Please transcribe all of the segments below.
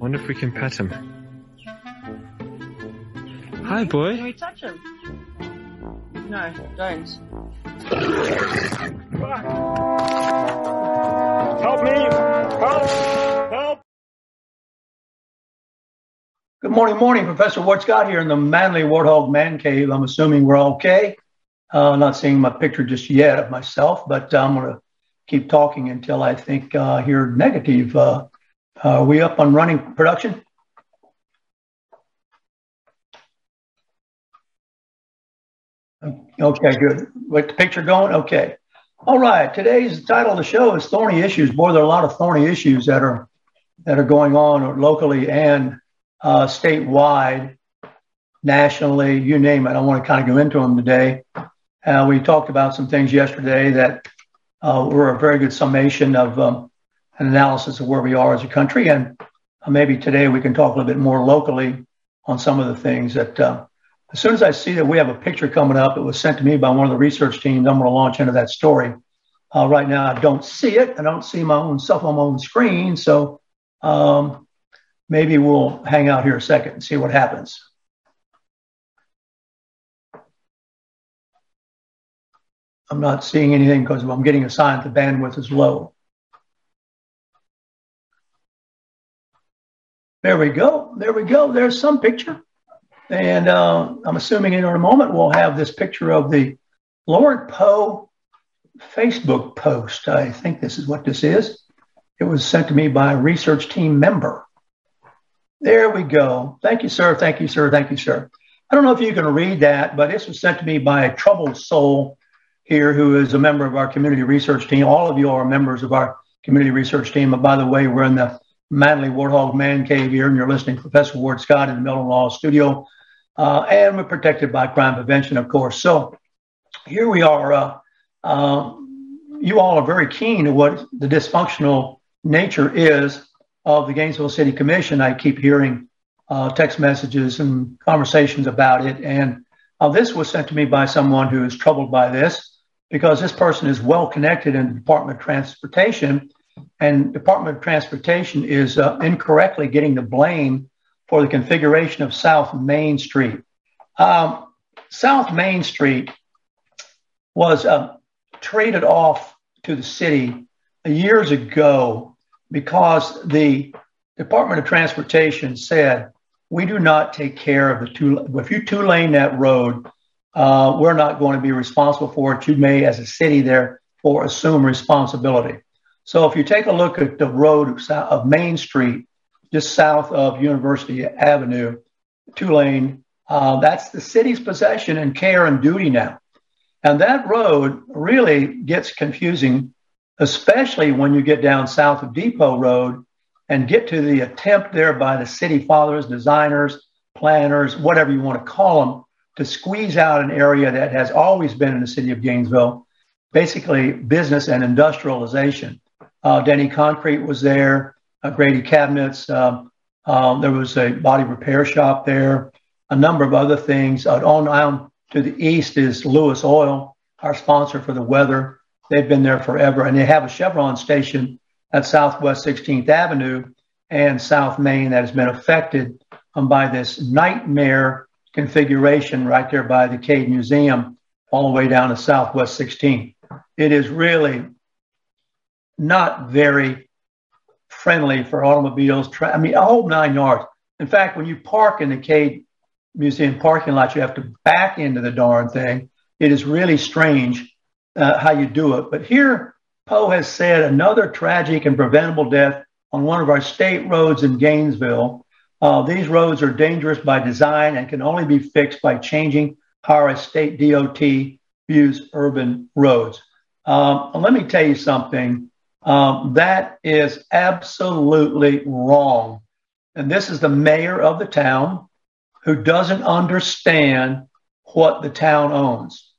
Wonder if we can pet him. Hi, boy. Can we touch him? No, don't. Help me! Help! Help! Good morning, morning. Professor Ward Scott here in the Manly Warthog Man Cave. I'm assuming we're okay. Uh, not seeing my picture just yet of myself, but I'm going to keep talking until I think uh, hear negative. Uh, are we up on running production? Okay, good. With the picture going? Okay. All right. Today's title of the show is Thorny Issues. Boy, there are a lot of thorny issues that are that are going on locally and uh, statewide, nationally, you name it. I want to kind of go into them today. Uh, we talked about some things yesterday that uh, were a very good summation of um, an analysis of where we are as a country. And uh, maybe today we can talk a little bit more locally on some of the things that, uh, as soon as I see that we have a picture coming up, it was sent to me by one of the research teams. I'm going to launch into that story. Uh, right now, I don't see it. I don't see my own stuff on my own screen. So um, maybe we'll hang out here a second and see what happens. I'm not seeing anything because I'm getting a sign that the bandwidth is low. There we go. There we go. There's some picture. And uh, I'm assuming in a moment we'll have this picture of the Lauren Poe Facebook post. I think this is what this is. It was sent to me by a research team member. There we go. Thank you, sir. Thank you, sir. Thank you, sir. I don't know if you can read that, but this was sent to me by a troubled soul here who is a member of our community research team. All of you are members of our community research team. And by the way, we're in the Manly Warthog Man Cave here, and you're listening to Professor Ward Scott in the Milton Law Studio. Uh, and we're protected by crime prevention, of course. So here we are. Uh, uh, you all are very keen to what the dysfunctional nature is of the Gainesville City Commission. I keep hearing uh, text messages and conversations about it. And uh, this was sent to me by someone who is troubled by this because this person is well connected in the Department of Transportation. And Department of Transportation is uh, incorrectly getting the blame for the configuration of South Main Street. Um, South Main Street was uh, traded off to the city years ago because the Department of Transportation said, we do not take care of the two, if you two lane that road, uh, we're not going to be responsible for it. You may, as a city, therefore assume responsibility. So if you take a look at the road of Main Street, just south of University Avenue, two lane, uh, that's the city's possession and care and duty now. And that road really gets confusing, especially when you get down south of Depot Road and get to the attempt there by the city fathers, designers, planners, whatever you want to call them, to squeeze out an area that has always been in the city of Gainesville, basically business and industrialization. Uh, Denny Concrete was there, uh, Grady Cabinets. Um, um, there was a body repair shop there, a number of other things. Uh, on down to the east is Lewis Oil, our sponsor for the weather. They've been there forever, and they have a Chevron station at Southwest 16th Avenue and South Main that has been affected um, by this nightmare configuration right there by the Cade Museum, all the way down to Southwest 16th. It is really not very friendly for automobiles. Tra- I mean, a whole nine yards. In fact, when you park in the Cade Museum parking lot, you have to back into the darn thing. It is really strange uh, how you do it. But here, Poe has said another tragic and preventable death on one of our state roads in Gainesville. Uh, these roads are dangerous by design and can only be fixed by changing how our state DOT views urban roads. Um, let me tell you something. Um, that is absolutely wrong. And this is the mayor of the town who doesn't understand what the town owns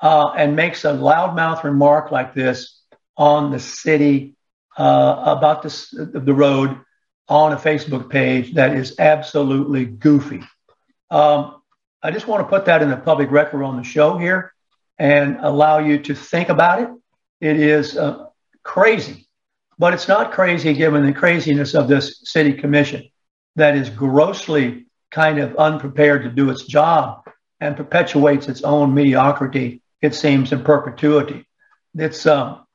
uh, and makes a loudmouth remark like this on the city uh, about this, the road on a Facebook page that is absolutely goofy. Um, I just want to put that in the public record on the show here and allow you to think about it. It is uh, crazy, but it's not crazy given the craziness of this city commission that is grossly kind of unprepared to do its job and perpetuates its own mediocrity, it seems, in perpetuity. It's um,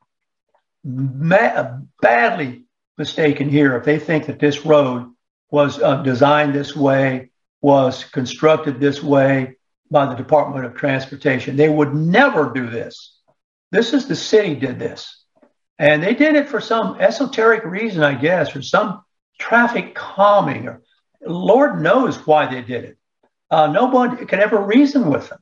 ma- badly mistaken here if they think that this road was uh, designed this way, was constructed this way by the Department of Transportation. They would never do this. This is the city did this. And they did it for some esoteric reason, I guess, or some traffic calming, or Lord knows why they did it. Uh, nobody could ever reason with them.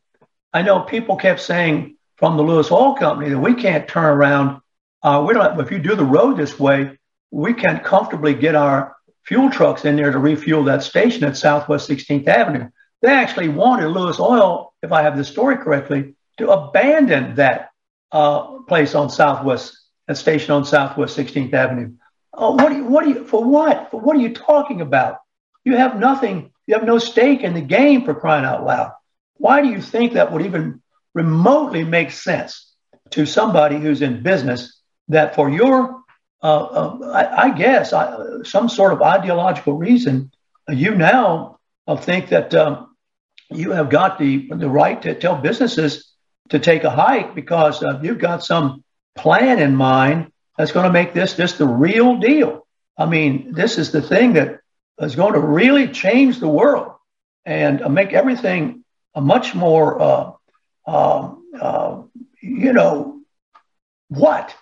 I know people kept saying from the Lewis Oil Company that we can't turn around. Uh, we don't. If you do the road this way, we can't comfortably get our fuel trucks in there to refuel that station at Southwest 16th Avenue. They actually wanted Lewis Oil, if I have the story correctly, to abandon that uh, place on Southwest, that station on Southwest 16th Avenue. Oh, what do you, what do you, for what? For what are you talking about? You have nothing, you have no stake in the game for crying out loud. Why do you think that would even remotely make sense to somebody who's in business that for your, uh, uh, I, I, guess, uh, some sort of ideological reason, you now uh, think that um, you have got the, the right to tell businesses to take a hike because uh, you've got some plan in mind that's going to make this just the real deal. I mean, this is the thing that is going to really change the world and uh, make everything a much more, uh, uh, uh, you know, what?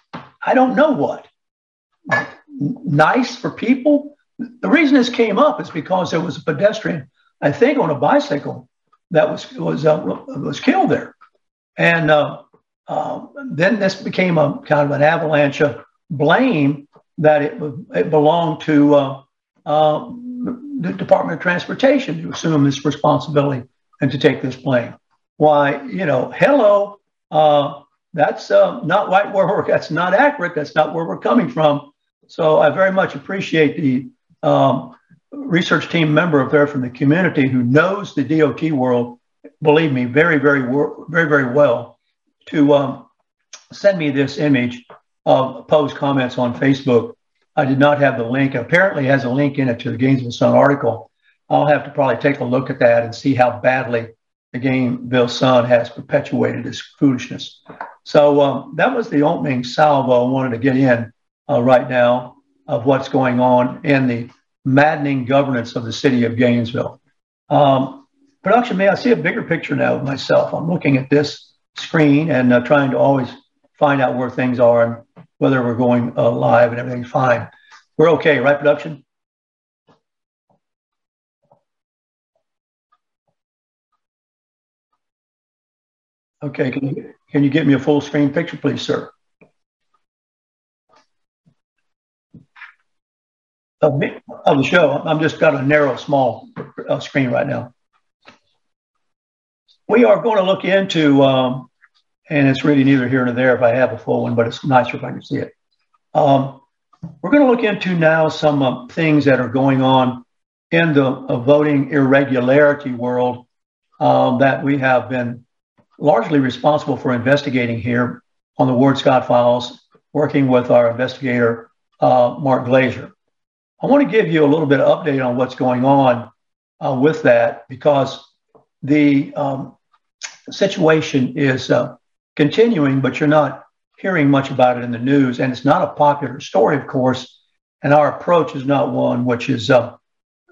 I don't know what. Nice for people. The reason this came up is because there was a pedestrian, I think, on a bicycle that was was uh, was killed there, and uh, then this became a kind of an avalanche of blame that it, it belonged to uh, uh, the Department of Transportation to assume this responsibility and to take this blame. Why, you know, hello, uh, that's uh, not right where we're, that's not accurate. That's not where we're coming from. So I very much appreciate the um, research team member up there from the community who knows the DOT world, believe me, very, very, very, very well, to um, send me this image of post comments on Facebook I did not have the link. Apparently, has a link in it to the Gainesville Sun article. I'll have to probably take a look at that and see how badly the Gainesville Sun has perpetuated this foolishness. So um, that was the opening salvo I wanted to get in uh, right now of what's going on in the maddening governance of the city of Gainesville. Um, production, may I see a bigger picture now of myself? I'm looking at this screen and uh, trying to always find out where things are and whether we're going uh, live and everything's fine. We're okay, right, production? Okay, can you, can you get me a full screen picture, please, sir? Of, me, of the show. I'm just got a narrow, small uh, screen right now. We are going to look into um, and it's really neither here nor there if I have a full one, but it's nicer if I can see it. Um, we're going to look into now some uh, things that are going on in the uh, voting irregularity world um, that we have been largely responsible for investigating here on the Ward Scott files, working with our investigator, uh, Mark Glazer. I want to give you a little bit of update on what's going on uh, with that because the um, situation is uh, continuing, but you're not hearing much about it in the news. And it's not a popular story, of course. And our approach is not one which is uh,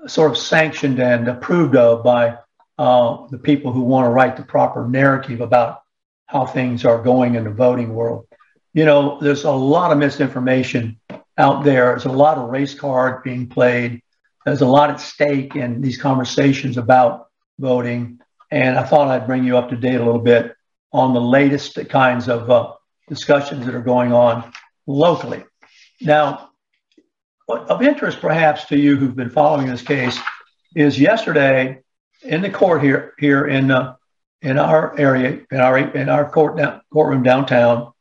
sort of sanctioned and approved of by uh, the people who want to write the proper narrative about how things are going in the voting world. You know, there's a lot of misinformation out there. There's a lot of race card being played. There's a lot at stake in these conversations about voting. And I thought I'd bring you up to date a little bit on the latest kinds of uh, discussions that are going on locally. Now, of interest, perhaps, to you who've been following this case, is yesterday in the court here here in uh, in our area in our in our court down, courtroom downtown.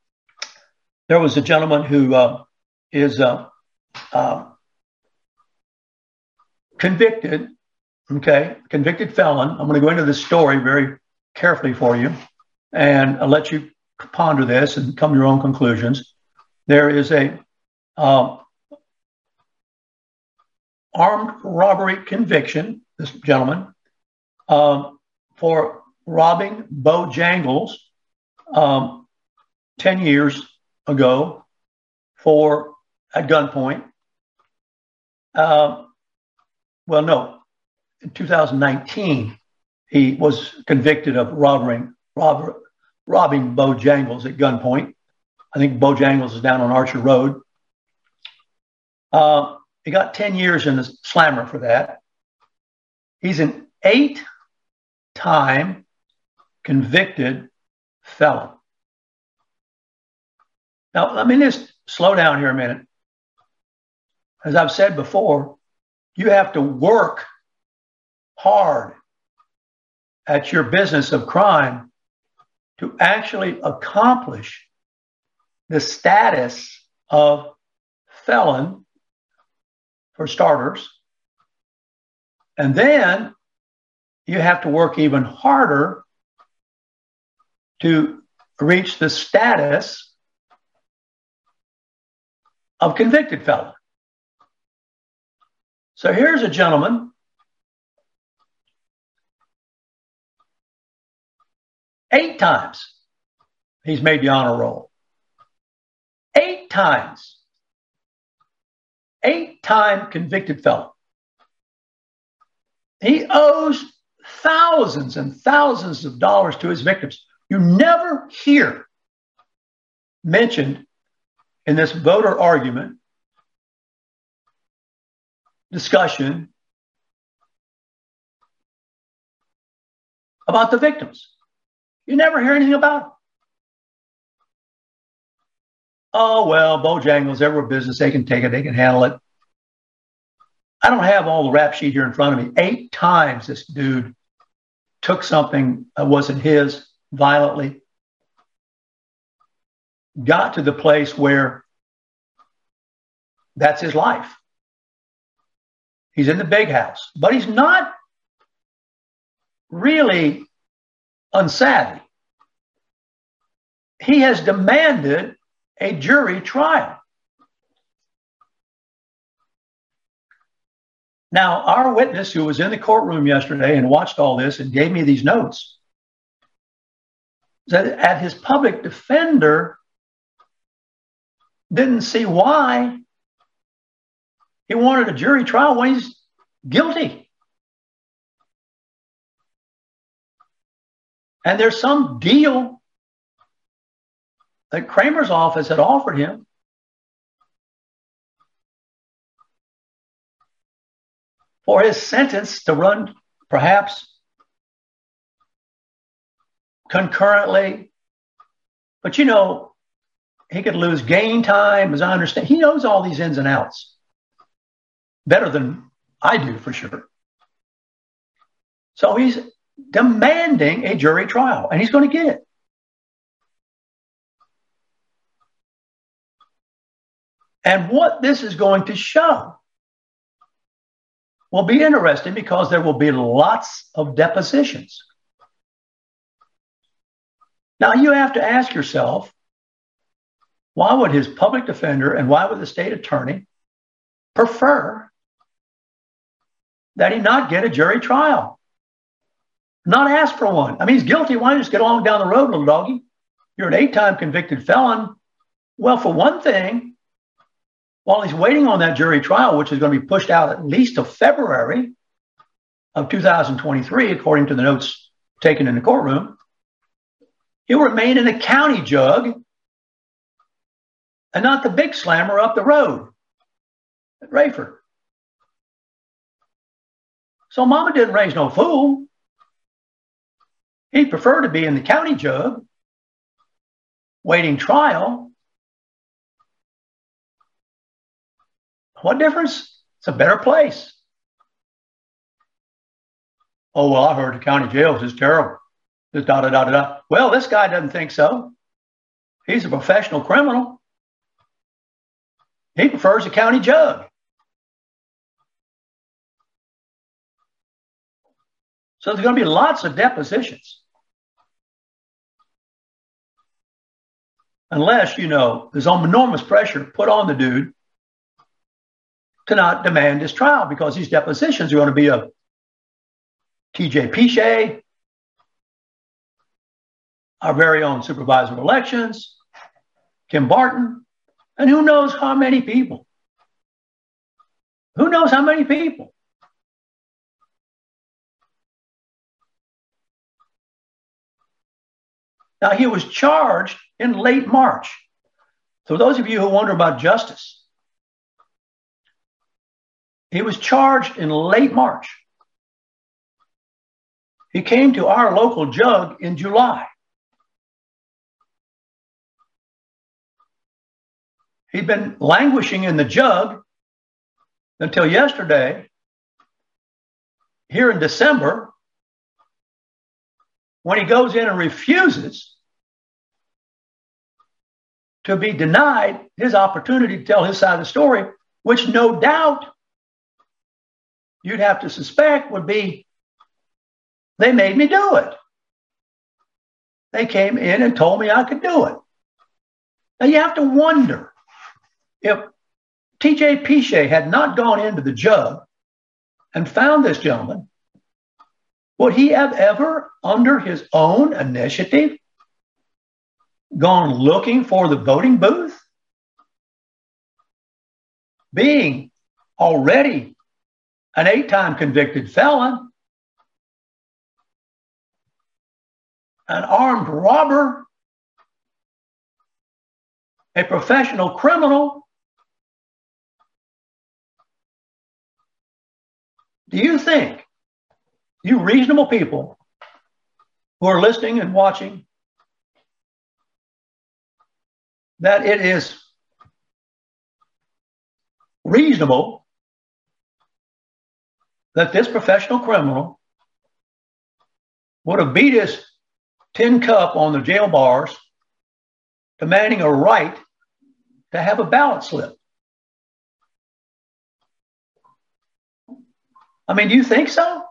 There was a gentleman who uh, is uh, uh convicted, okay, convicted felon. I'm going to go into this story very carefully for you, and I'll let you ponder this and come to your own conclusions. There is a uh, armed robbery conviction, this gentleman, um, for robbing Bojangles um, 10 years ago for at gunpoint. Uh, well, no, in 2019, he was convicted of robbing, rob, robbing Bojangles at gunpoint. I think Bojangles is down on Archer Road. Uh, he got 10 years in the slammer for that. He's an eight time convicted felon. Now, let me just slow down here a minute. As I've said before, you have to work hard at your business of crime to actually accomplish the status of felon for starters. And then you have to work even harder to reach the status of convicted felon. So here's a gentleman eight times he's made the honor roll. Eight times eight time convicted felon. He owes thousands and thousands of dollars to his victims. You never hear mentioned in this voter argument discussion about the victims. You never hear anything about them. oh, well, Bojangles, they're a business. They can take it. They can handle it. I don't have all the rap sheet here in front of me. Eight times this dude took something that wasn't his violently, got to the place where that's his life. He's in the big house, but he's not really unsavvy. He has demanded a jury trial. Now, our witness who was in the courtroom yesterday and watched all this and gave me these notes said at his public defender didn't see why he wanted a jury trial when he's guilty. And there's some deal that Kramer's office had offered him. For his sentence to run perhaps concurrently. But you know, he could lose gain time, as I understand. He knows all these ins and outs better than I do for sure. So he's demanding a jury trial, and he's going to get it. And what this is going to show will be interesting because there will be lots of depositions. Now, you have to ask yourself why would his public defender and why would the state attorney prefer that he not get a jury trial? Not ask for one. I mean, he's guilty. Why don't you just get along down the road, little doggy? You're an eight time convicted felon. Well, for one thing, while he's waiting on that jury trial, which is going to be pushed out at least to February of 2023, according to the notes taken in the courtroom, he'll remain in the county jug and not the big slammer up the road at Raiford. So Mama didn't raise no fool. He'd prefer to be in the county jug waiting trial What difference? It's a better place. Oh, well, I heard the county jails is terrible. Just da da da da da. Well, this guy doesn't think so. He's a professional criminal. He prefers a county jug. So there's going to be lots of depositions. Unless, you know, there's enormous pressure put on the dude to not demand his trial because these depositions are going to be of TJ Pyche, our very own supervisor of elections, Kim Barton, and who knows how many people. Who knows how many people? Now, he was charged in late March. So, those of you who wonder about justice, he was charged in late March. He came to our local jug in July. He'd been languishing in the jug until yesterday, here in December, when he goes in and refuses to be denied his opportunity to tell his side of the story, which no doubt you'd have to suspect would be they made me do it. They came in and told me I could do it. Now you have to wonder if TJ Pyche had not gone into the jug and found this gentleman, would he have ever, under his own initiative, gone looking for the voting booth? Being already an eight time convicted felon, an armed robber, a professional criminal. Do you think, you reasonable people who are listening and watching, that it is reasonable that this professional criminal would have beat his tin cup on the jail bars, demanding a right to have a ballot slip. I mean, do you think so?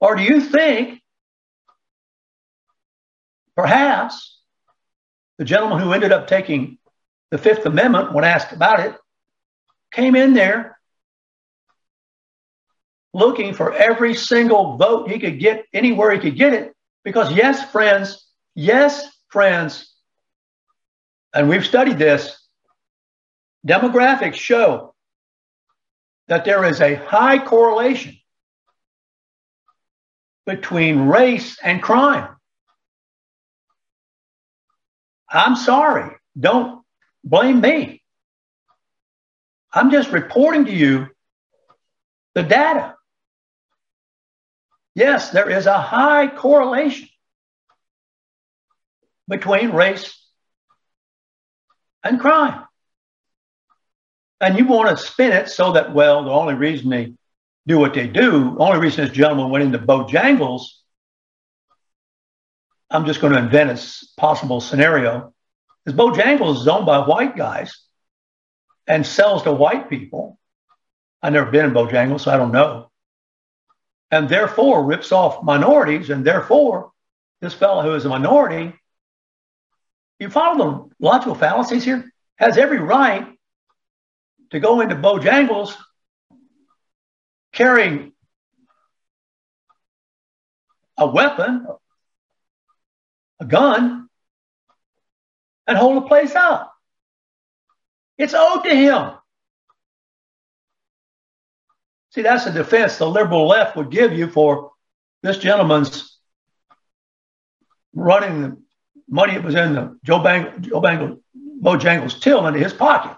Or do you think perhaps the gentleman who ended up taking the Fifth Amendment, when asked about it, came in there looking for every single vote he could get anywhere he could get it? Because, yes, friends, yes, friends, and we've studied this, demographics show that there is a high correlation between race and crime. I'm sorry. Don't blame me. I'm just reporting to you the data. Yes, there is a high correlation between race and crime. And you want to spin it so that, well, the only reason they do what they do, only reason this gentleman went into Bojangles, I'm just going to invent a possible scenario, is Bojangles is owned by white guys and sells to white people. I've never been in Bojangles, so I don't know. And therefore rips off minorities, and therefore this fellow who is a minority, you follow the logical fallacies here, has every right to go into Bojangles carrying a weapon, a gun, and hold the place up. It's owed to him. See, that's a defense the liberal left would give you for this gentleman's running the money that was in the Joe Bang, Joe Bangle, Bojangles till into his pocket.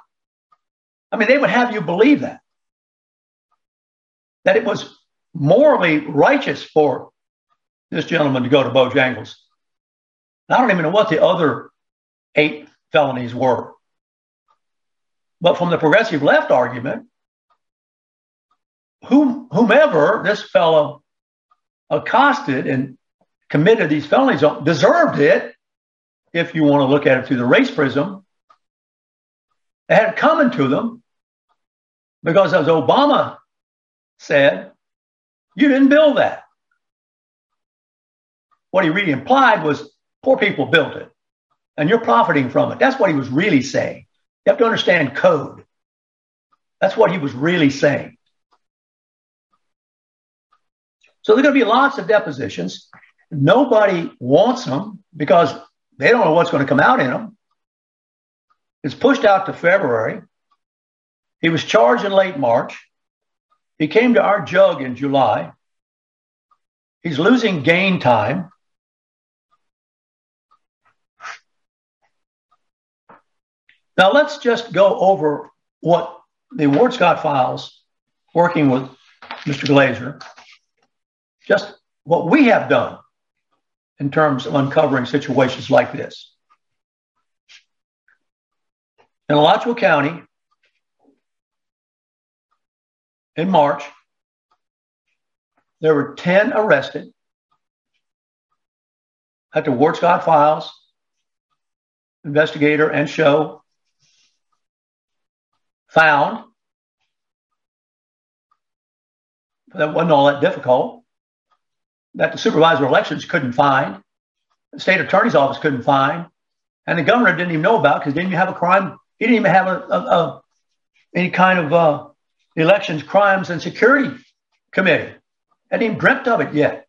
I mean, they would have you believe that. That it was morally righteous for this gentleman to go to Bojangles. I don't even know what the other eight felonies were. But from the progressive left argument, whom, whomever this fellow accosted and committed these felonies on deserved it, if you want to look at it through the race prism. It had coming to them because, as Obama said, you didn't build that. What he really implied was poor people built it and you're profiting from it. That's what he was really saying. You have to understand code. That's what he was really saying. So there are going to be lots of depositions. Nobody wants them because they don't know what's going to come out in them. It's pushed out to February. He was charged in late March. He came to our jug in July. He's losing gain time. Now let's just go over what the Ward Scott files, working with Mr. Glazer, just what we have done in terms of uncovering situations like this. In Alachua County, in March, there were 10 arrested. At the Ward Scott files, investigator and show. Found. That wasn't all that difficult. That the supervisor of elections couldn't find, the state attorney's office couldn't find, and the governor didn't even know about because didn't even have a crime. He didn't even have a, a, a any kind of uh, elections, crimes, and security committee. Hadn't even dreamt of it yet.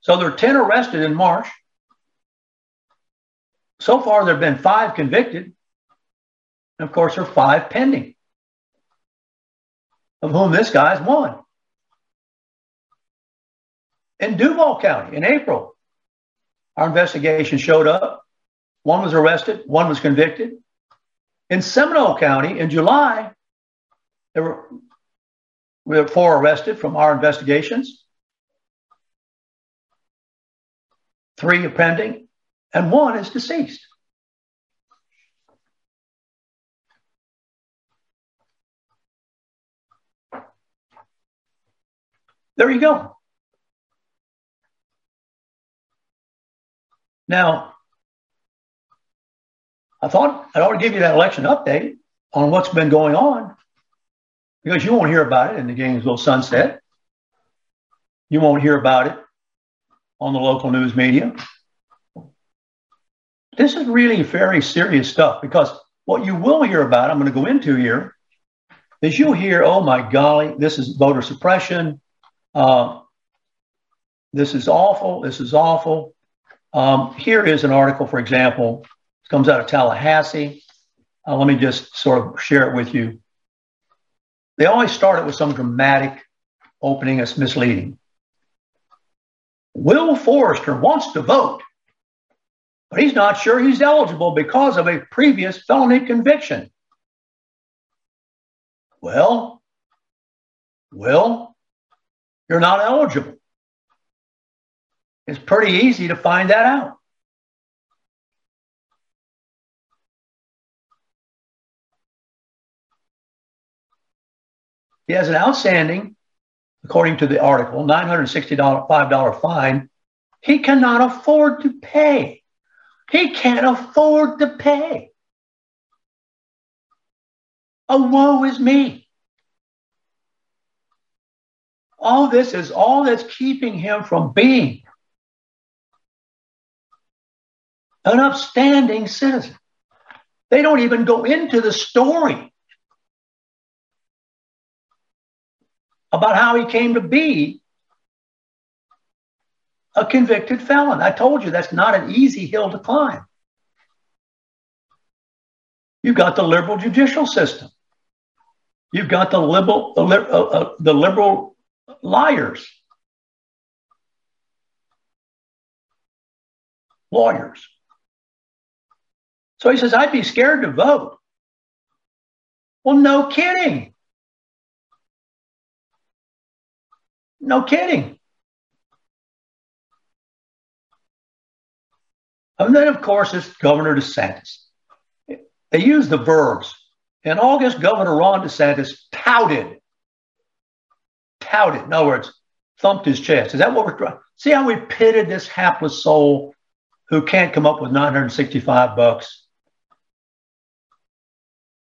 So there are 10 arrested in March. So far, there have been five convicted. And of course, there are five pending, of whom this guy's one. In Duval County in April, our investigation showed up. One was arrested, one was convicted. In Seminole County in July, there were, we had four arrested from our investigations. Three are pending, and one is deceased. There you go. Now, I thought I'd already give you that election update on what's been going on because you won't hear about it in the Gainesville Sunset. You won't hear about it on the local news media. This is really very serious stuff because what you will hear about, I'm going to go into here, is you'll hear, oh my golly, this is voter suppression. Uh, this is awful. This is awful. Um, here is an article, for example, comes out of Tallahassee. Uh, let me just sort of share it with you. They always start it with some dramatic opening that's misleading. Will Forrester wants to vote, but he's not sure he's eligible because of a previous felony conviction. Well, Will, you're not eligible. It's pretty easy to find that out. He has an outstanding, according to the article, $965 fine. He cannot afford to pay. He can't afford to pay. Oh, woe is me. All this is all that's keeping him from being an upstanding citizen. They don't even go into the story about how he came to be a convicted felon. I told you that's not an easy hill to climb. You've got the liberal judicial system. You've got the liberal, the, uh, uh, the liberal liars, lawyers. So he says, I'd be scared to vote. Well, no kidding. No kidding. And then, of course, it's Governor DeSantis. They use the verbs. In August, Governor Ron DeSantis touted, touted, in other words, thumped his chest. Is that what we're trying? See how we pitted this hapless soul who can't come up with 965 bucks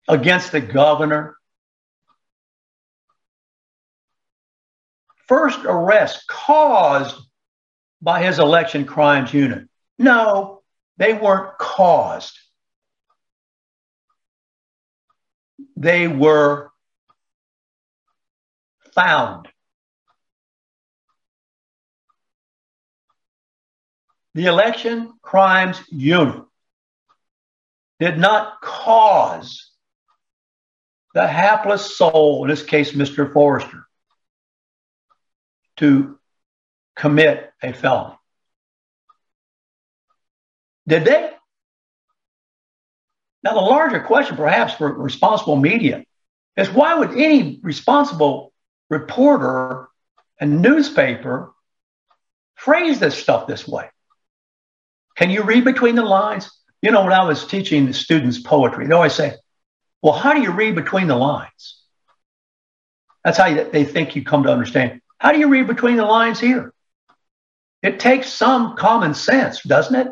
against the governor? First arrest caused by his election crimes unit. No, they weren't caused. They were found. The election crimes unit did not cause the hapless soul, in this case, Mr. Forrester, to commit a felony. Did they? Now, the larger question, perhaps, for responsible media is why would any responsible reporter and newspaper phrase this stuff this way? Can you read between the lines? You know, when I was teaching the students poetry, they always say, Well, how do you read between the lines? That's how they think you come to understand. How do you read between the lines here? It takes some common sense, doesn't it?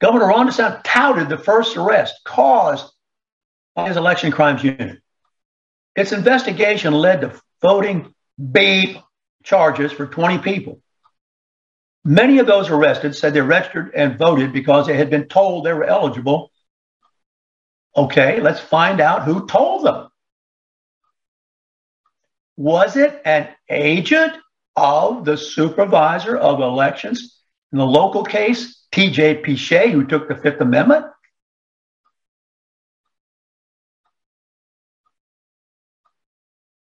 Governor Ron DeSantis touted the first arrest caused by his election crimes unit. Its investigation led to voting beep charges for 20 people. Many of those arrested said they registered and voted because they had been told they were eligible. Okay, let's find out who told them. Was it an agent of the supervisor of elections in the local case TJ Pyche, who took the Fifth Amendment.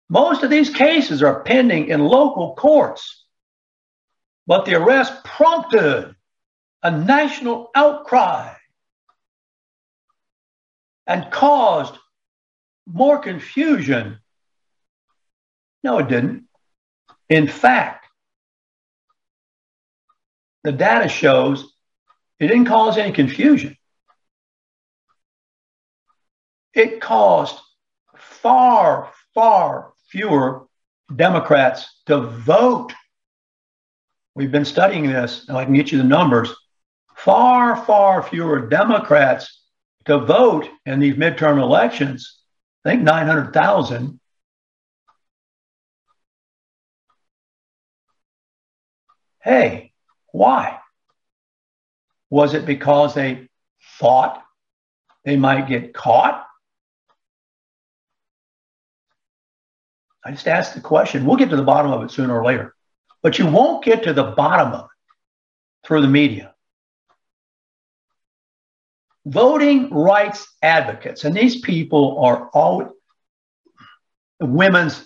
Most of these cases are pending in local courts, but the arrest prompted a national outcry and caused more confusion. No, it didn't. In fact, the data shows it didn't cause any confusion. It caused far, far fewer Democrats to vote. We've been studying this, and I can get you the numbers. Far, far fewer Democrats to vote in these midterm elections. I think 900,000. Hey, why? Was it because they thought they might get caught? I just asked the question. We'll get to the bottom of it sooner or later. But you won't get to the bottom of it through the media. Voting rights advocates, and these people are all women's,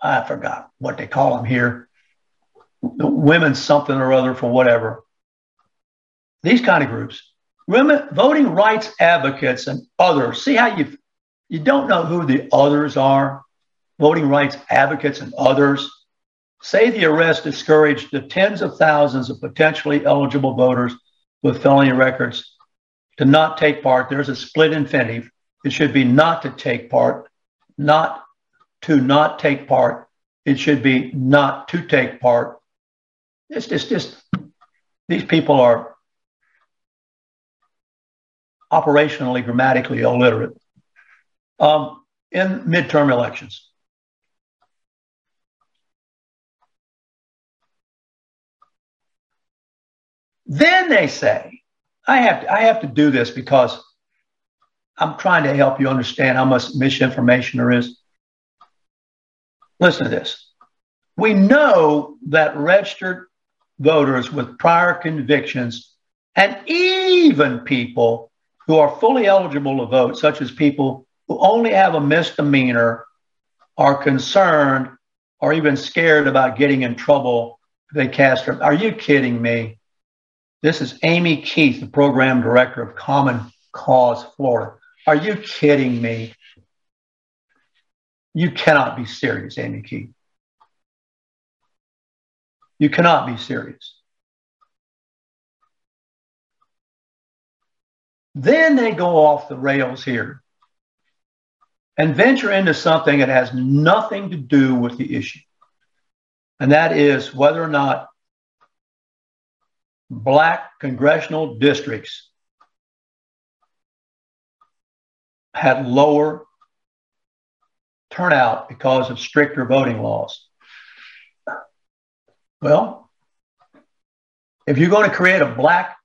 I forgot what they call them here, women's something or other for whatever. These kind of groups, women, voting rights advocates and others. See how you you don't know who the others are, voting rights advocates and others. Say the arrest discouraged the tens of thousands of potentially eligible voters with felony records to not take part. There's a split infinity. It should be not to take part, not to not take part. It should be not to take part. It's just, just these people are operationally, grammatically illiterate um, in midterm elections. Then they say, I have to, I have to do this because I'm trying to help you understand how much misinformation there is. Listen to this. We know that registered voters with prior convictions and even people who are fully eligible to vote, such as people who only have a misdemeanor, are concerned or even scared about getting in trouble if they cast. Are you kidding me? This is Amy Keith, the program director of Common Cause Florida. Are you kidding me? You cannot be serious, Amy Keith. You cannot be serious. Then they go off the rails here and venture into something that has nothing to do with the issue. And that is whether or not black congressional districts had lower turnout because of stricter voting laws. Well, if you're going to create a black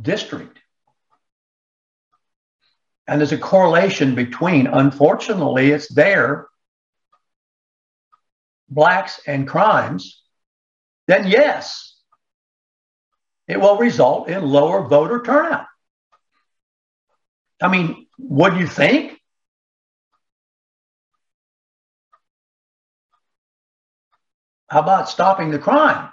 district, and there's a correlation between, unfortunately, it's there, blacks and crimes, then yes, it will result in lower voter turnout. I mean, what do you think? How about stopping the crime?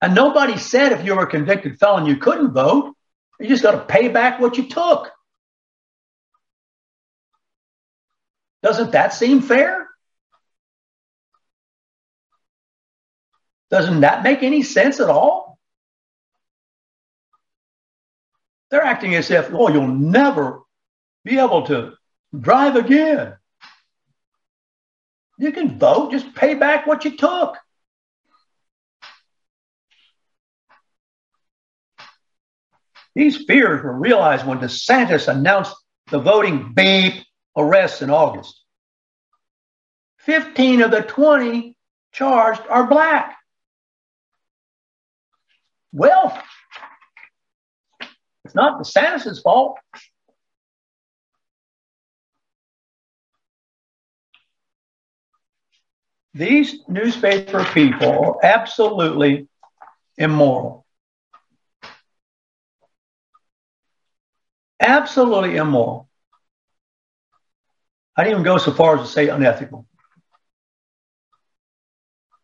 And nobody said if you were a convicted felon, you couldn't vote. You just got to pay back what you took. Doesn't that seem fair? Doesn't that make any sense at all? They're acting as if, oh, you'll never be able to drive again. You can vote, just pay back what you took. These fears were realized when DeSantis announced the voting beep arrests in August. 15 of the 20 charged are black. Well, it's not DeSantis' fault. These newspaper people are absolutely immoral. Absolutely immoral. I'd even go so far as to say unethical.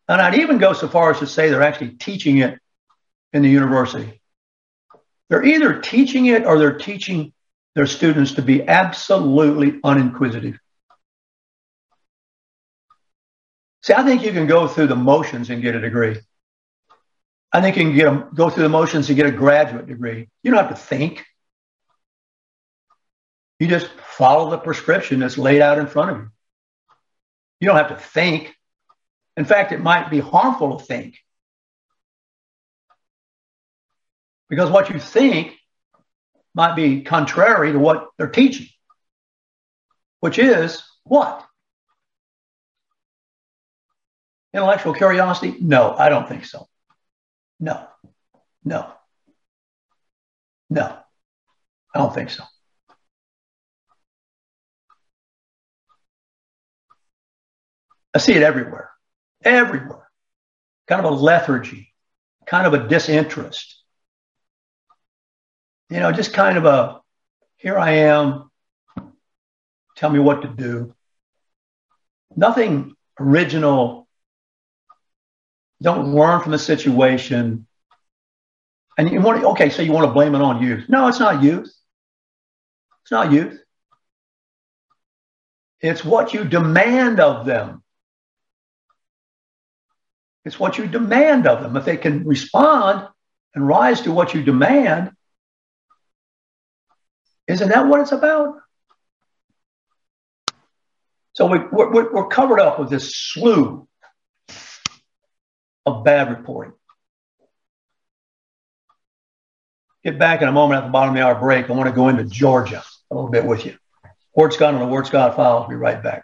And I'd even go so far as to say they're actually teaching it in the university. They're either teaching it or they're teaching their students to be absolutely uninquisitive. See, I think you can go through the motions and get a degree. I think you can get a, go through the motions and get a graduate degree. You don't have to think. You just follow the prescription that's laid out in front of you. You don't have to think. In fact, it might be harmful to think. Because what you think might be contrary to what they're teaching, which is what? Intellectual curiosity? No, I don't think so. No, no, no, I don't think so. I see it everywhere, everywhere. Kind of a lethargy, kind of a disinterest. You know, just kind of a here I am, tell me what to do. Nothing original don't learn from the situation. And you want to, okay, so you want to blame it on youth. No, it's not youth. It's not youth. It's what you demand of them. It's what you demand of them. If they can respond and rise to what you demand, isn't that what it's about? So we, we're, we're covered up with this slew of bad reporting. Get back in a moment at the bottom of the hour break. I want to go into Georgia a little bit with you. Ward Scott on the Ward Scott Files. I'll be right back.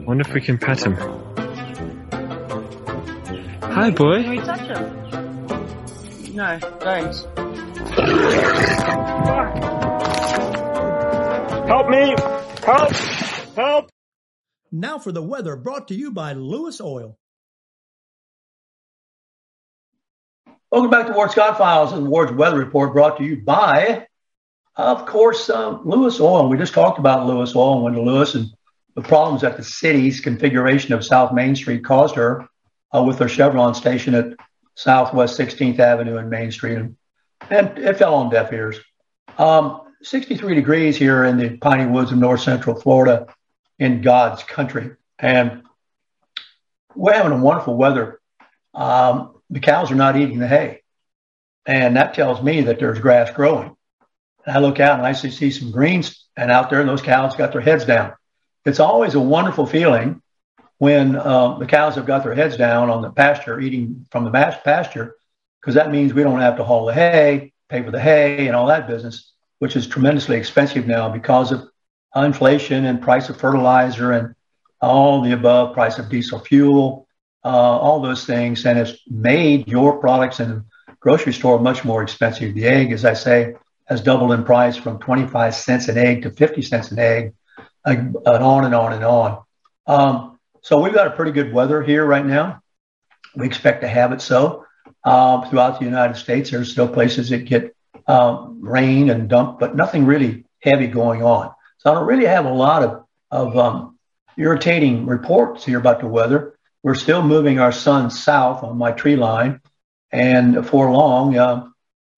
Wonder if we can pet him. Hi, boy. Can we touch him? No, don't. Help me! Help! Help! Now for the weather brought to you by Lewis Oil. Welcome back to Ward Scott Files and Ward's Weather Report brought to you by, of course, uh, Lewis Oil. We just talked about Lewis Oil and Wendell Lewis and the problems that the city's configuration of South Main Street caused her uh, with her Chevron station at Southwest 16th Avenue and Main Street. And, and it fell on deaf ears. Um, 63 degrees here in the piney woods of north central Florida in God's country. And we're having a wonderful weather. Um, the cows are not eating the hay. And that tells me that there's grass growing. And I look out and I see, some greens and out there and those cows got their heads down. It's always a wonderful feeling when uh, the cows have got their heads down on the pasture, eating from the pasture, because that means we don't have to haul the hay, pay for the hay and all that business, which is tremendously expensive now because of inflation and price of fertilizer and all the above, price of diesel fuel, uh, all those things. And it's made your products in the grocery store much more expensive. The egg, as I say, has doubled in price from 25 cents an egg to 50 cents an egg, and on and on and on. Um, so we've got a pretty good weather here right now. We expect to have it so uh, throughout the United States. There's still places that get um, rain and dump, but nothing really heavy going on. So I don't really have a lot of, of um, irritating reports here about the weather. We're still moving our sun south on my tree line. And before long, uh,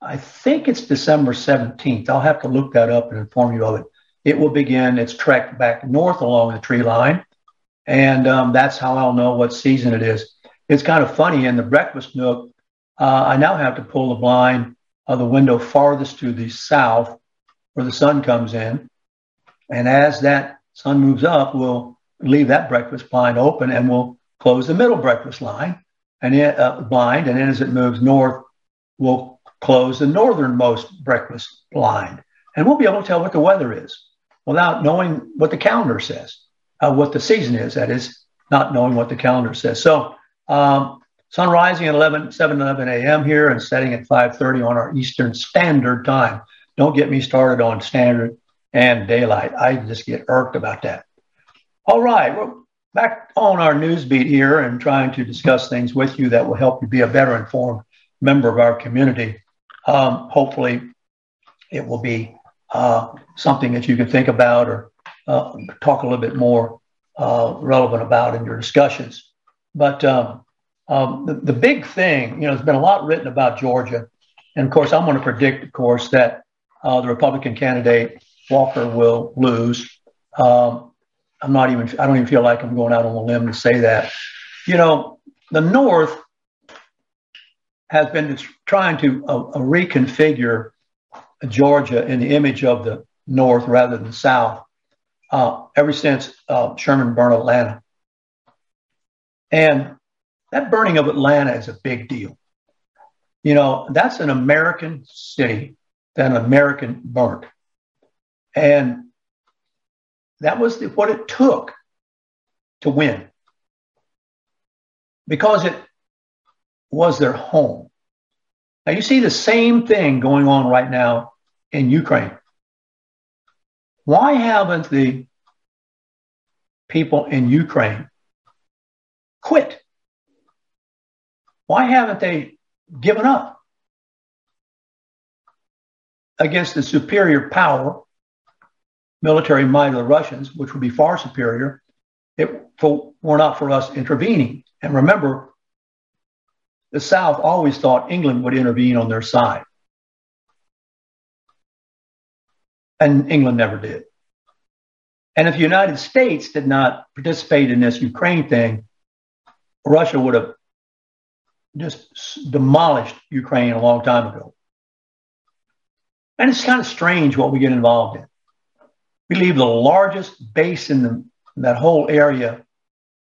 I think it's December 17th. I'll have to look that up and inform you of it. It will begin its trek back north along the tree line. And um, that's how I'll know what season it is. It's kind of funny in the breakfast nook. Uh, I now have to pull the blind of the window farthest to the south where the sun comes in. And as that sun moves up, we'll leave that breakfast blind open and we'll close the middle breakfast line and it, uh, blind. And then as it moves north, we'll close the northernmost breakfast blind. And we'll be able to tell what the weather is without knowing what the calendar says uh, what the season is. That is, not knowing what the calendar says. So, um, sun rising at 11, 7 11 a.m. here and setting at 5:30 on our Eastern Standard Time. Don't get me started on standard and daylight. I just get irked about that. All right, we're back on our news beat here and trying to discuss things with you that will help you be a better informed member of our community. Um, hopefully, it will be something that you can think about or uh, talk a little bit more uh, relevant about in your discussions. But um, um, the, the big thing, you know, there's been a lot written about Georgia. And of course, I'm going to predict, of course, that uh, the Republican candidate, Walker, will lose. Um, I'm not even, I don't even feel like I'm going out on a limb to say that. You know, the North has been trying to uh, uh, reconfigure Georgia in the image of the North rather than South uh, ever since uh, Sherman burned Atlanta. And that burning of Atlanta is a big deal. You know, that's an American city that an American burnt. And that was the, what it took to win because it was their home. Now you see the same thing going on right now in Ukraine. Why haven't the people in Ukraine quit? Why haven't they given up against the superior power, military might of the Russians, which would be far superior, if it were not for us intervening? And remember, the South always thought England would intervene on their side. And England never did. And if the United States did not participate in this Ukraine thing, Russia would have just demolished Ukraine a long time ago. And it's kind of strange what we get involved in. We leave the largest base in, the, in that whole area,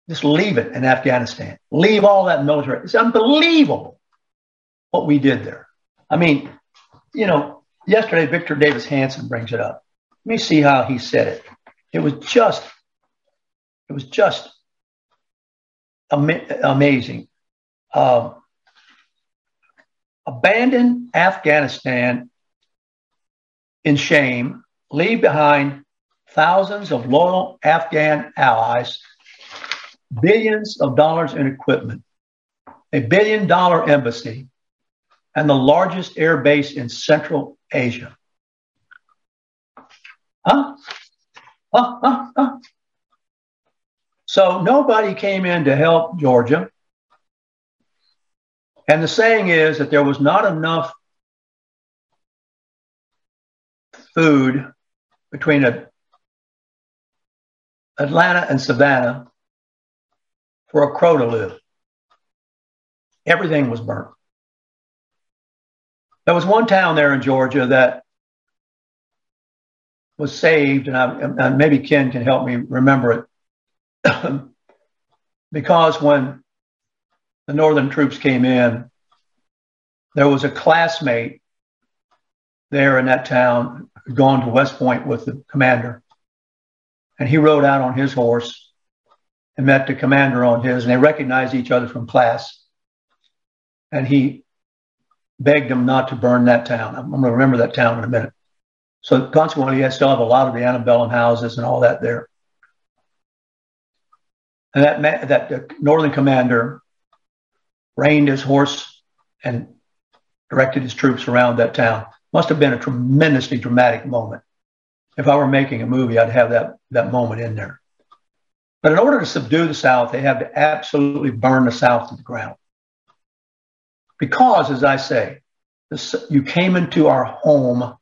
just leave it in Afghanistan. Leave all that military. It's unbelievable what we did there. I mean, you know, yesterday Victor Davis Hanson brings it up. Let me see how he said it. It was just, it was just ama- amazing. Um, abandon Afghanistan in shame, leave behind thousands of loyal Afghan allies, billions of dollars in equipment, a billion dollar embassy, and the largest air base in Central Asia. Huh? Huh? Huh? Huh? So nobody came in to help Georgia. And the saying is that there was not enough food between Atlanta and Savannah for a crow to live. Everything was burnt. There was one town there in Georgia that was saved, and, I, and maybe Ken can help me remember it. because when the Northern troops came in, there was a classmate there in that town who'd gone to West Point with the commander. And he rode out on his horse and met the commander on his, and they recognized each other from class. And he begged him not to burn that town. I'm going to remember that town in a minute. So consequently, I still have a lot of the antebellum houses and all that there. And that that uh, northern commander reined his horse and directed his troops around that town. Must have been a tremendously dramatic moment. If I were making a movie, I'd have that, that moment in there. But in order to subdue the South, they had to absolutely burn the South to the ground. Because, as I say, this, you came into our home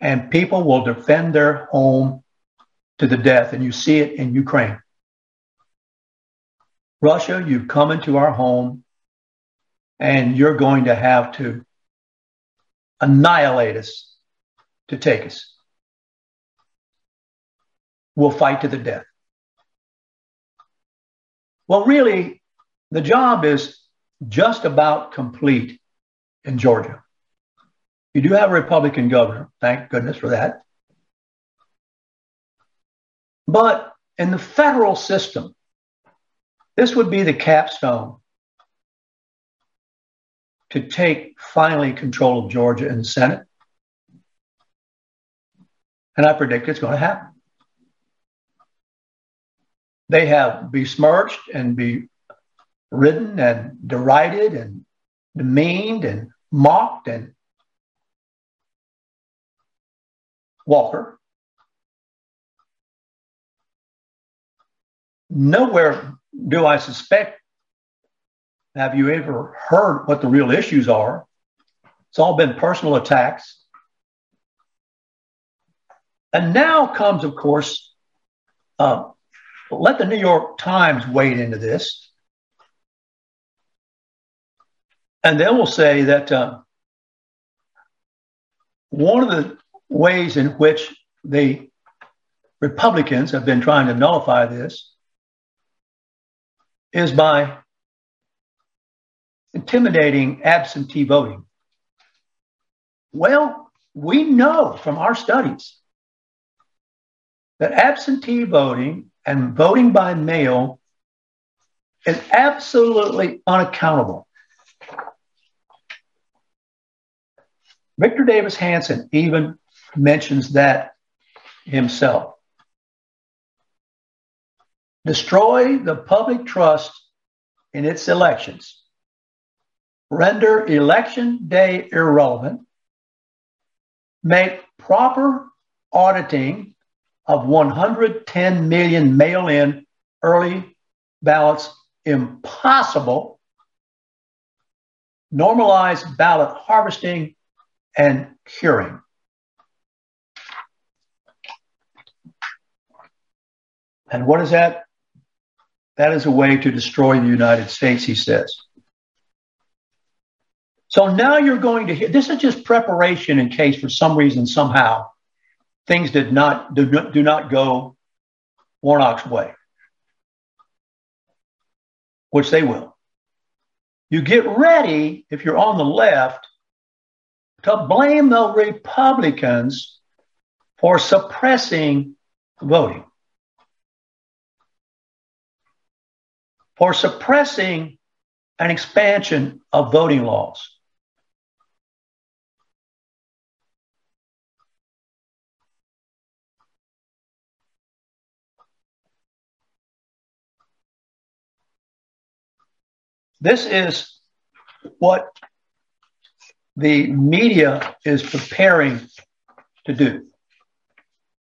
and people will defend their home to the death. And you see it in Ukraine. Russia, you've come into our home and you're going to have to annihilate us to take us. We'll fight to the death. Well, really, the job is just about complete in Georgia. You do have a Republican governor. Thank goodness for that. But in the federal system, this would be the capstone to take finally control of Georgia in the Senate. And I predict it's going to happen. They have besmirched and be ridden and derided and demeaned and mocked and Walker. Nowhere do I suspect have you ever heard what the real issues are. It's all been personal attacks. And now comes, of course, uh, let the New York Times wade into this. And they will say that uh, one of the ways in which the Republicans have been trying to nullify this is by intimidating absentee voting. Well, we know from our studies that absentee voting and voting by mail is absolutely unaccountable. Victor Davis Hanson even mentions that himself. Destroy the public trust in its elections. Render election day irrelevant. Make proper auditing of 110 million mail in early ballots impossible. Normalize ballot harvesting and curing. And what is that? That is a way to destroy the United States, he says. So now you're going to hear this is just preparation in case for some reason, somehow, things did not do, do not go Warnock's way, which they will. You get ready, if you're on the left, to blame the Republicans for suppressing voting, for suppressing an expansion of voting laws. This is what the media is preparing to do,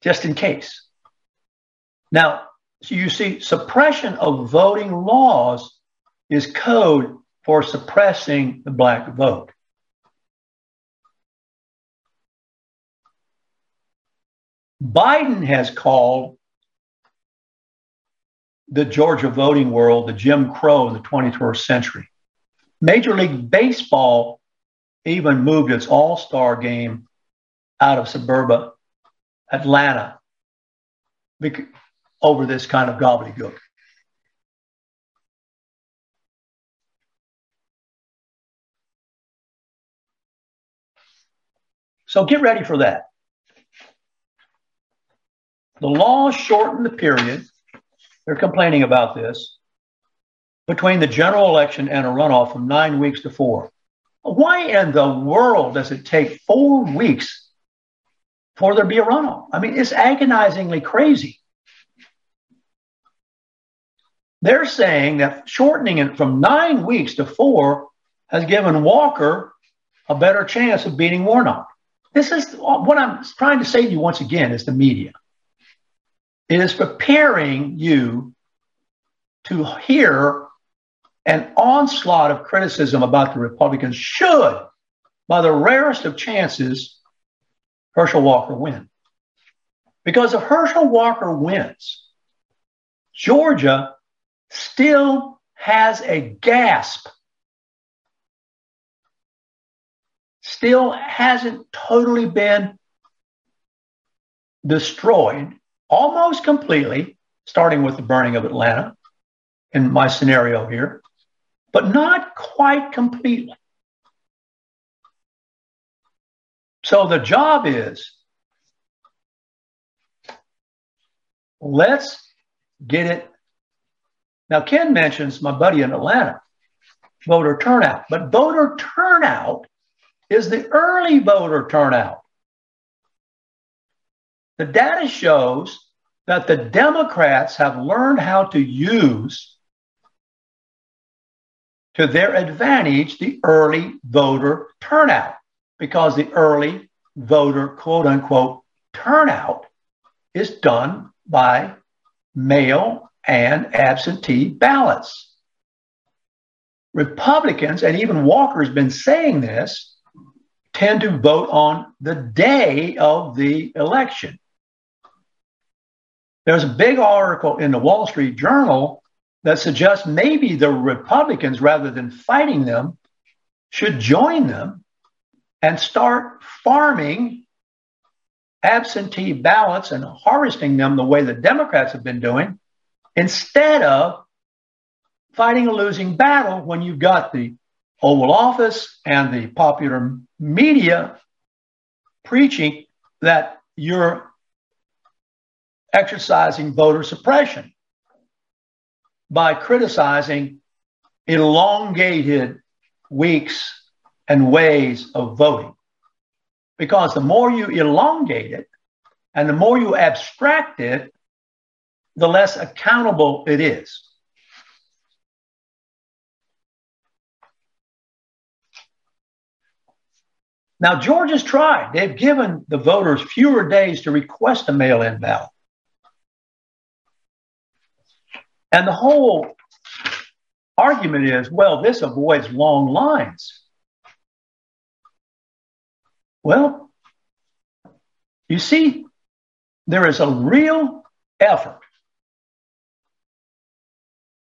just in case. Now, so you see, suppression of voting laws is code for suppressing the black vote. Biden has called the Georgia voting world the Jim Crow in the 21st century. Major League Baseball even moved its all star game out of suburban Atlanta over this kind of gobbledygook. So get ready for that. The law shortened the period, they're complaining about this, between the general election and a runoff from nine weeks to four. Why in the world does it take four weeks for there to be a runoff? I mean, it's agonizingly crazy. They're saying that shortening it from nine weeks to four has given Walker a better chance of beating Warnock. This is what I'm trying to say to you once again is the media. It is preparing you to hear an onslaught of criticism about the Republicans should, by the rarest of chances, Herschel Walker win. Because if Herschel Walker wins, Georgia still has a gasp, still hasn't totally been destroyed almost completely, starting with the burning of Atlanta in my scenario here but not quite completely. So the job is let's get it. Now, Ken mentions my buddy in Atlanta, voter turnout, but voter turnout is the early voter turnout. The data shows that the Democrats have learned how to use to their advantage the early voter turnout because the early voter quote unquote turnout is done by mail and absentee ballots. Republicans, and even Walker's been saying this, tend to vote on the day of the election. There's a big article in the Wall Street Journal that suggests maybe the Republicans, rather than fighting them, should join them and start farming absentee ballots and harvesting them the way the Democrats have been doing instead of fighting a losing battle when you've got the Oval Office and the popular media preaching that you're exercising voter suppression by criticizing elongated weeks and ways of voting. Because the more you elongate it and the more you abstract it, the less accountable it is. Now, Georgia's tried. They've given the voters fewer days to request a mail in ballot. And the whole argument is well, this avoids long lines. Well, you see, there is a real effort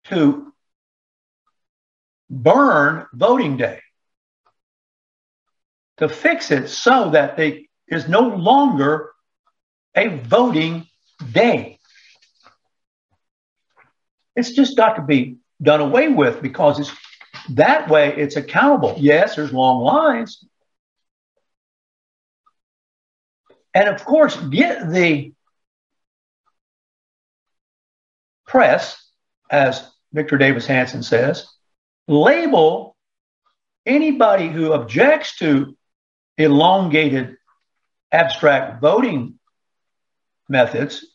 to burn voting day, to fix it so that there is no longer a voting day. It's just got to be done away with because it's that way it's accountable. Yes, there's long lines. And of course, get the press, as Victor Davis Hanson says, label anybody who objects to elongated abstract voting methods,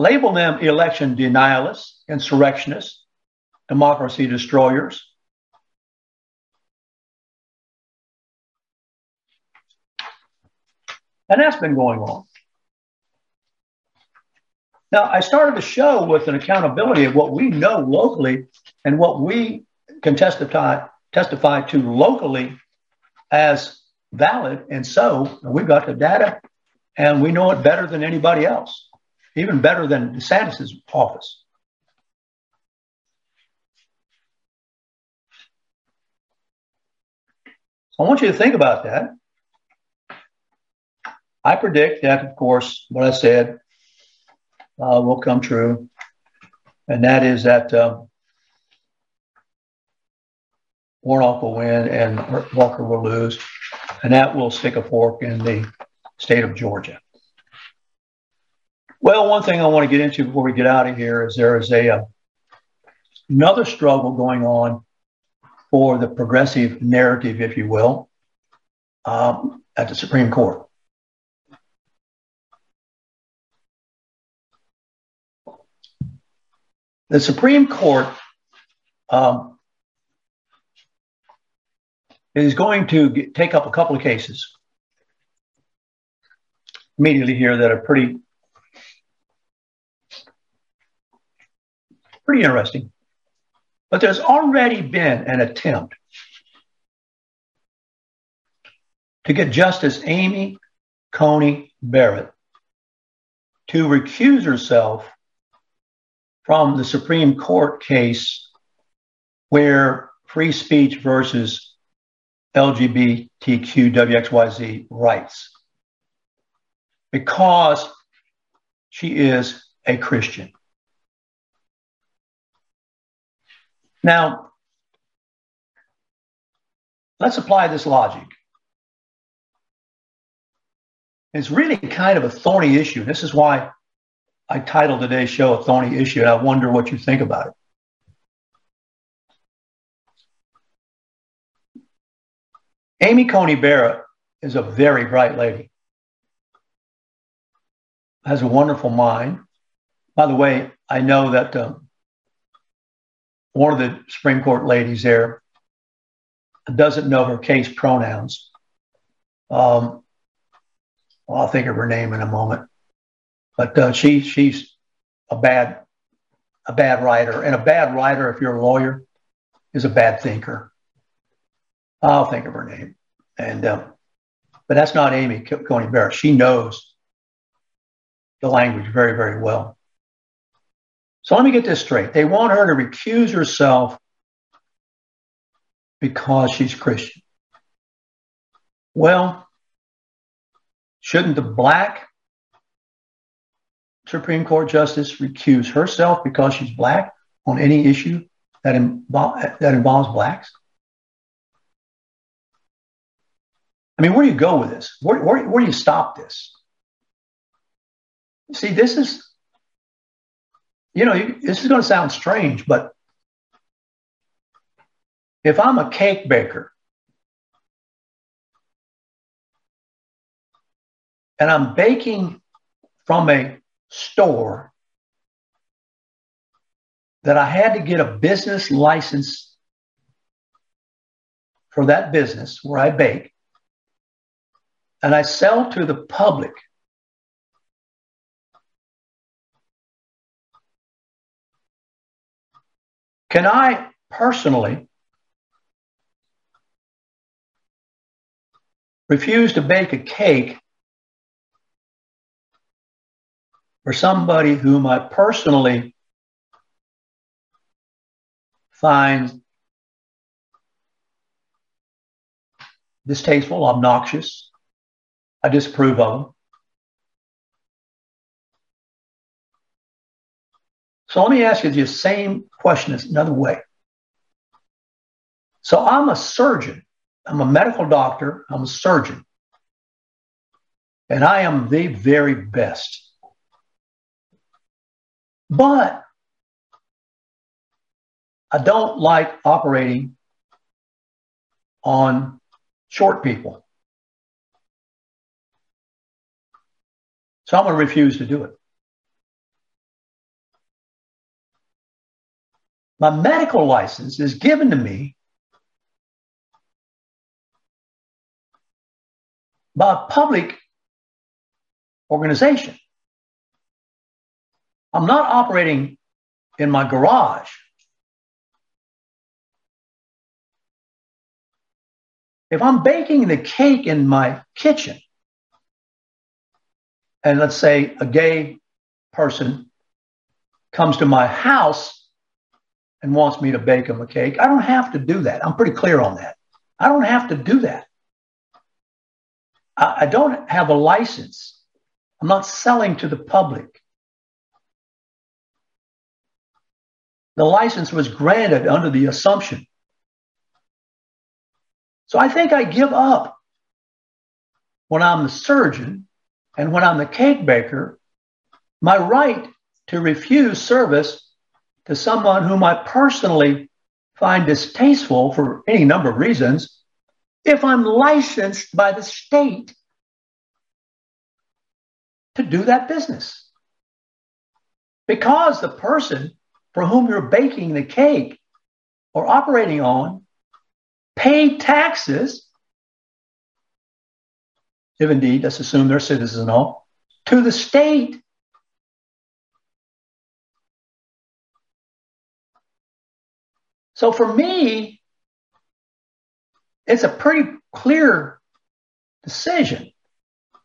label them election denialists, insurrectionists, democracy destroyers. And that's been going on. Now, I started the show with an accountability of what we know locally and what we can testify, testify to locally as valid. And so we've got the data and we know it better than anybody else, even better than DeSantis' office. So I want you to think about that. I predict that, of course, what I said uh, will come true, and that is that uh, Warnock will win and Walker will lose, and that will stick a fork in the state of Georgia. Well, one thing I want to get into before we get out of here is there is a uh, another struggle going on for the progressive narrative, if you will, um, at the Supreme Court. The Supreme Court um, is going to get, take up a couple of cases immediately here that are pretty pretty interesting. But there's already been an attempt to get Justice Amy Coney Barrett to recuse herself from the Supreme Court case where free speech versus LGBTQ WXYZ rights because she is a Christian. Now, let's apply this logic. It's really kind of a thorny issue. This is why I titled today's show A Thorny Issue, and I wonder what you think about it. Amy Coney Barrett is a very bright lady, has a wonderful mind. By the way, I know that um, one of the Supreme Court ladies there doesn't know her case pronouns. Um, I'll think of her name in a moment. But uh, she she's a bad a bad writer, and a bad writer, if you're a lawyer, is a bad thinker. I'll think of her name, and um, but that's not Amy Coney Barrett. She knows the language very very well. So let me get this straight. They want her to recuse herself because she's Christian. Well, shouldn't the black Supreme Court justice recuse herself because she's black on any issue that, invo- that involves blacks? I mean, where do you go with this? Where, where, where do you stop this? See, this is, you know, this is going to sound strange, but if I'm a cake baker and I'm baking from a store that I had to get a business license for that business where I bake, and I sell to the public. Can I personally refuse to bake a cake for somebody whom I personally find distasteful, obnoxious, I disapprove of them. So let me ask you the same question in another way. So I'm a surgeon. I'm a medical doctor. I'm a surgeon. And I am the very best. But I don't like operating on short people. So I'm going to refuse to do it. My medical license is given to me by a public organization. I'm not operating in my garage. If I'm baking the cake in my kitchen, and let's say a gay person comes to my house and wants me to bake him a cake, I don't have to do that. I'm pretty clear on that. I don't have to do that. I, I don't have a license. I'm not selling to the public. The license was granted under the assumption. So I think I give up when I'm the surgeon and when I'm the cake baker, my right to refuse service to someone whom I personally find distasteful for any number of reasons, if I'm licensed by the state to do that business. Because the person for whom you're baking the cake or operating on paid taxes if indeed, let's assume they're citizens and all, to the state. So for me, it's a pretty clear decision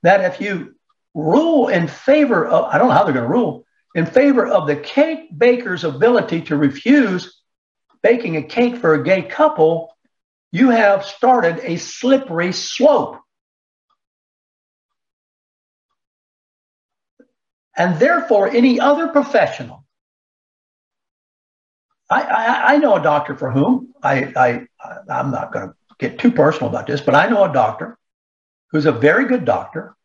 that if you rule in favor of, I don't know how they're going to rule, in favor of the cake baker's ability to refuse baking a cake for a gay couple, you have started a slippery slope. and therefore any other professional. I, I, I know a doctor for whom I, I I'm not going to get too personal about this, but I know a doctor who's a very good doctor,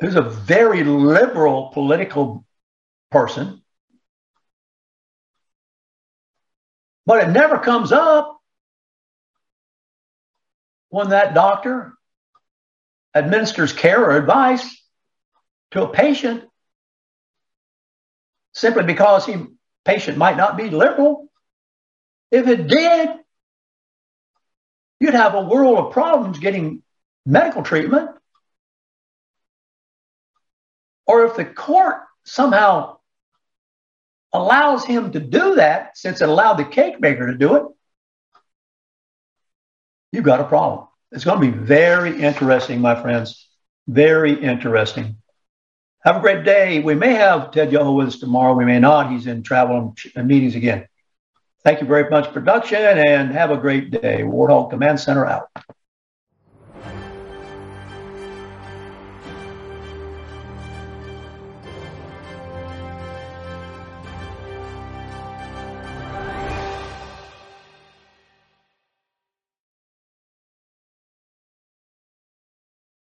who's a very liberal political person, but it never comes up when that doctor administers care or advice to a patient simply because he patient might not be liberal. If it did, you'd have a world of problems getting medical treatment. Or if the court somehow allows him to do that, since it allowed the cake maker to do it, you've got a problem. It's going to be very interesting, my friends. Very interesting. Have a great day. We may have Ted Yoho with us tomorrow. We may not. He's in travel and uh, meetings again. Thank you very much, production, and have a great day. Warthog Command Center out.